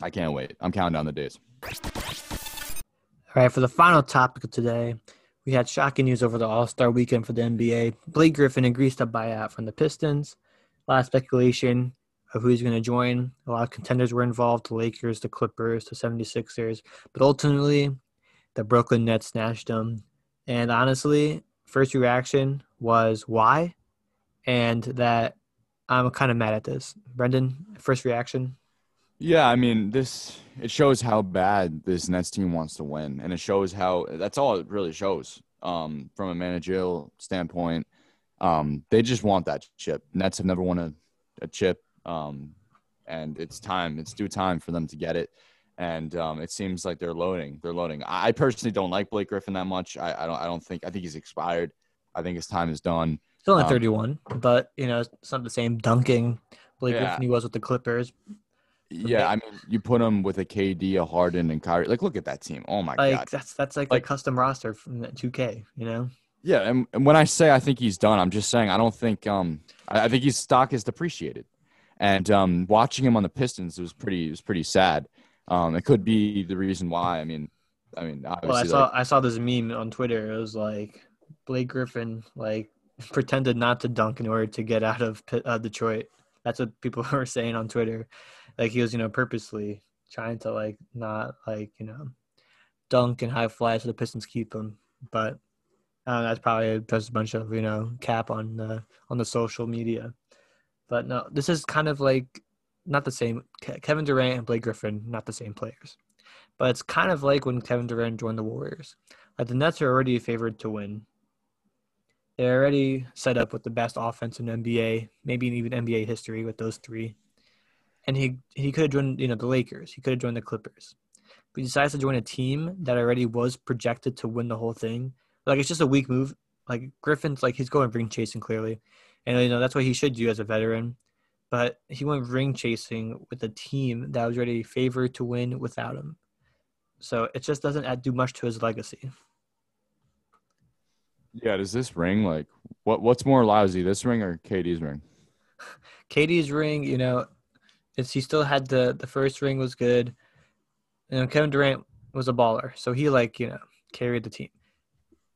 I can't wait. I'm counting down the days. All right, for the final topic of today, we had shocking news over the All Star weekend for the NBA. Blake Griffin agrees to buy out from the Pistons. A lot of speculation of who's going to join. A lot of contenders were involved the Lakers, the Clippers, the 76ers. But ultimately, the Brooklyn Nets snatched him. And honestly, first reaction was why? And that I'm kind of mad at this. Brendan, first reaction? Yeah, I mean, this it shows how bad this Nets team wants to win, and it shows how that's all it really shows um, from a managerial standpoint. Um, they just want that chip. Nets have never won a, a chip, um, and it's time. It's due time for them to get it. And um, it seems like they're loading. They're loading. I personally don't like Blake Griffin that much. I, I don't. I don't think. I think he's expired. I think his time is done. Still only um, 31, but you know, it's not the same dunking yeah. Griffin he was with the Clippers. Yeah, I mean, you put him with a KD, a Harden, and Kyrie. Like, look at that team. Oh my like, god, that's that's like, like a custom roster from 2K. You know. Yeah, and, and when I say I think he's done, I'm just saying I don't think um I, I think his stock is depreciated, and um watching him on the Pistons it was pretty it was pretty sad. Um, it could be the reason why. I mean, I mean, well, I saw like, I saw this meme on Twitter. It was like Blake Griffin like pretended not to dunk in order to get out of uh, Detroit. That's what people were saying on Twitter. like he was you know purposely trying to like not like you know dunk and high fly so the Pistons keep him, but uh, that's probably just a bunch of you know cap on the on the social media. But no, this is kind of like not the same. Kevin Durant and Blake Griffin, not the same players. But it's kind of like when Kevin Durant joined the Warriors. Like the Nets are already favored to win. They're already set up with the best offense in NBA, maybe even NBA history with those three. And he he could have joined, you know, the Lakers. He could have joined the Clippers. But he decides to join a team that already was projected to win the whole thing. Like it's just a weak move. Like Griffin's like he's going ring chasing clearly. And you know, that's what he should do as a veteran. But he went ring chasing with a team that was already favored to win without him. So it just doesn't add do much to his legacy. Yeah, does this ring like what? What's more lousy, this ring or KD's ring? KD's ring, you know, it's he still had the the first ring was good. You know, Kevin Durant was a baller, so he like you know carried the team.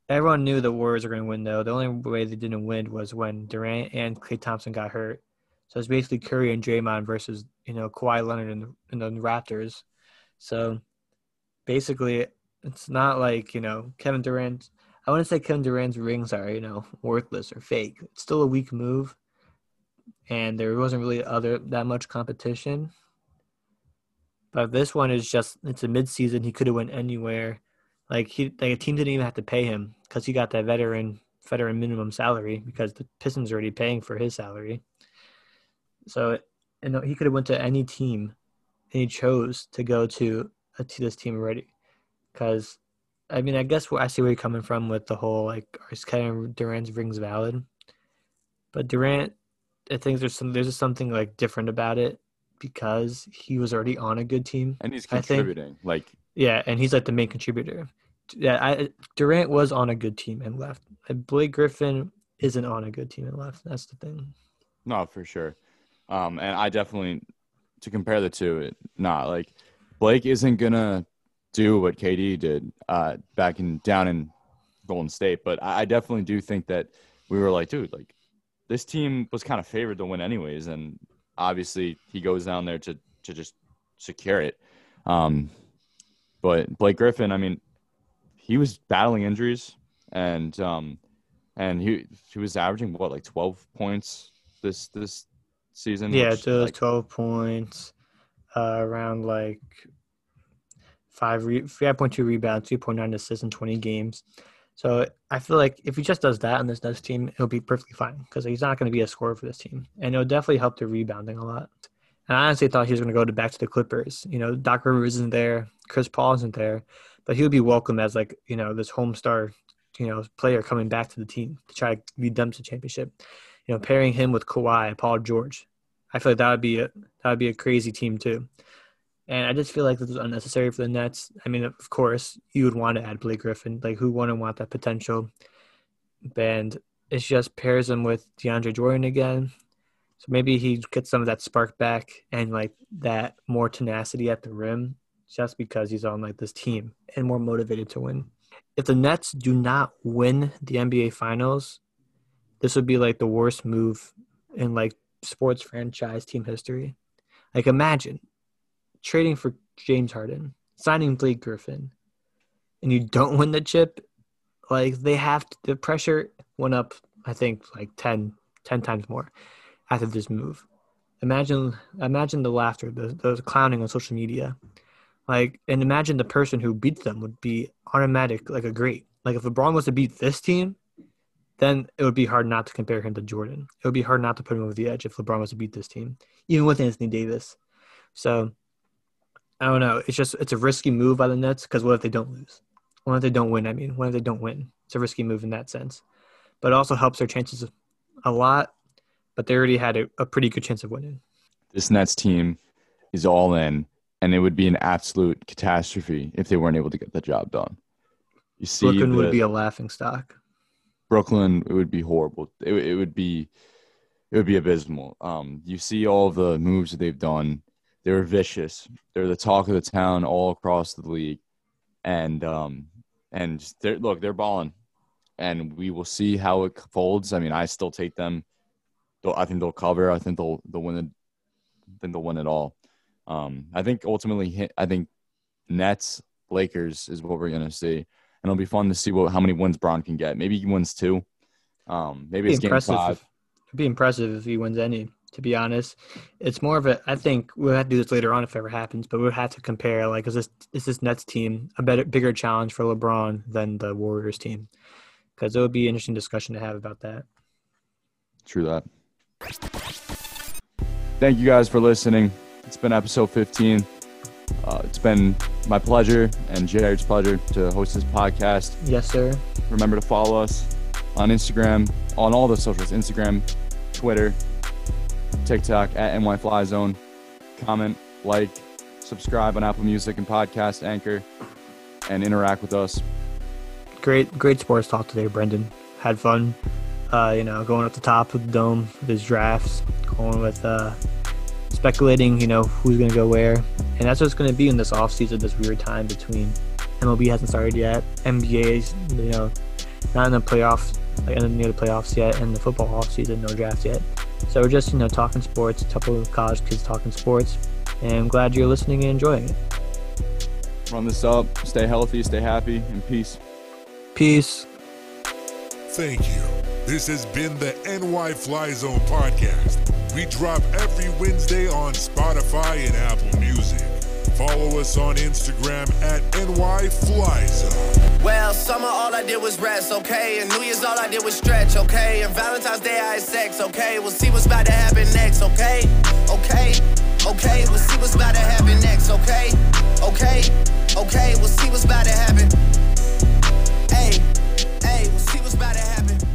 Everyone knew the Warriors were going to win though. The only way they didn't win was when Durant and Klay Thompson got hurt. So it's basically Curry and Draymond versus you know Kawhi Leonard and the, and the Raptors. So basically, it's not like you know Kevin Durant I wouldn't say Kevin Durant's rings are, you know, worthless or fake. It's still a weak move, and there wasn't really other that much competition. But this one is just it's a midseason. He could have went anywhere. Like he like a team didn't even have to pay him because he got that veteran veteran minimum salary because the Pistons are already paying for his salary. So and he could have went to any team, and he chose to go to a, to this team already because I mean, I guess I see where you're coming from with the whole like, is Kevin Durant's rings valid? But Durant, I think there's some there's something like different about it because he was already on a good team, and he's contributing. Like, yeah, and he's like the main contributor. Yeah, I, Durant was on a good team and left. Blake Griffin isn't on a good team and left. That's the thing. No, for sure. Um, and I definitely to compare the two, it not like Blake isn't gonna do what KD did uh, back in down in Golden State. But I, I definitely do think that we were like, dude, like this team was kind of favored to win anyways, and obviously he goes down there to to just secure it. Um, but Blake Griffin, I mean, he was battling injuries, and um, and he he was averaging what like twelve points this this season. Yeah, which, like, twelve points, uh, around like five re- 5.2 rebounds, 2.9 assists in 20 games. So I feel like if he just does that on this Nets team, he'll be perfectly fine because he's not going to be a scorer for this team, and it'll definitely help the rebounding a lot. And I honestly thought he was going to go to back to the Clippers. You know, Doc Rivers isn't there, Chris Paul isn't there, but he would be welcome as like you know this home star, you know, player coming back to the team to try to lead them to championship. You know, pairing him with Kawhi, Paul George, I feel like that would be a that would be a crazy team too. And I just feel like this was unnecessary for the Nets. I mean, of course, you would want to add Blake Griffin. Like, who wouldn't want that potential? And it just pairs him with DeAndre Jordan again. So maybe he gets some of that spark back and like that more tenacity at the rim just because he's on like this team and more motivated to win. If the Nets do not win the NBA Finals, this would be like the worst move in like sports franchise team history. Like imagine trading for James Harden, signing Blake Griffin, and you don't win the chip, like they have to, the pressure went up, I think, like 10, 10 times more after this move. Imagine, imagine the laughter, the, the clowning on social media, like, and imagine the person who beats them would be automatic, like a great. Like if LeBron was to beat this team, then it would be hard not to compare him to Jordan. It would be hard not to put him over the edge if LeBron was to beat this team, even with Anthony Davis. So I don't know. It's just it's a risky move by the Nets because what if they don't lose? What if they don't win? I mean, what if they don't win? It's a risky move in that sense, but it also helps their chances a lot. But they already had a, a pretty good chance of winning. This Nets team is all in, and it would be an absolute catastrophe if they weren't able to get the job done. You see, Brooklyn the, would be a laughing stock. Brooklyn, it would be horrible. It, it would be, it would be abysmal. Um, you see all the moves that they've done they were vicious. They're the talk of the town all across the league, and um, and they're look, they're balling, and we will see how it folds. I mean, I still take them. I think they'll cover. I think they'll they'll win it. I think they'll win it all. Um, I think ultimately, I think Nets Lakers is what we're gonna see, and it'll be fun to see what how many wins Bron can get. Maybe he wins two. Um, maybe it's game five. It'd be impressive if he wins any. To be honest, it's more of a. I think we'll have to do this later on if it ever happens, but we'll have to compare. Like, is this is this Nets team a better, bigger challenge for LeBron than the Warriors team? Because it would be an interesting discussion to have about that. True that. Thank you guys for listening. It's been episode 15. Uh, it's been my pleasure and Jared's pleasure to host this podcast. Yes, sir. Remember to follow us on Instagram, on all the socials Instagram, Twitter, TikTok at NYFlyZone. Comment, like, subscribe on Apple Music and Podcast Anchor, and interact with us. Great, great sports talk today, Brendan. Had fun. Uh, you know, going up the top of the dome with his drafts, going with uh, speculating, you know, who's going to go where. And that's what it's going to be in this offseason, this weird time between MLB hasn't started yet, NBA's, you know, not in the playoffs, like near the playoffs yet, and the football offseason, no draft yet. So we're just, you know, talking sports, a couple of college kids talking sports, and I'm glad you're listening and enjoying it. Run this up, stay healthy, stay happy, and peace. Peace. Thank you. This has been the NY Fly Zone podcast. We drop every Wednesday on Spotify and Apple Music. Follow us on Instagram at NYFlyZone. Well, summer all I did was rest, okay? And New Year's all I did was stretch, okay? And Valentine's Day I had sex, okay? We'll see what's about to happen next, okay? Okay, okay, we'll see what's about to happen next, okay? Okay, okay, we'll see what's about to happen. Hey, hey, we'll see what's about to happen.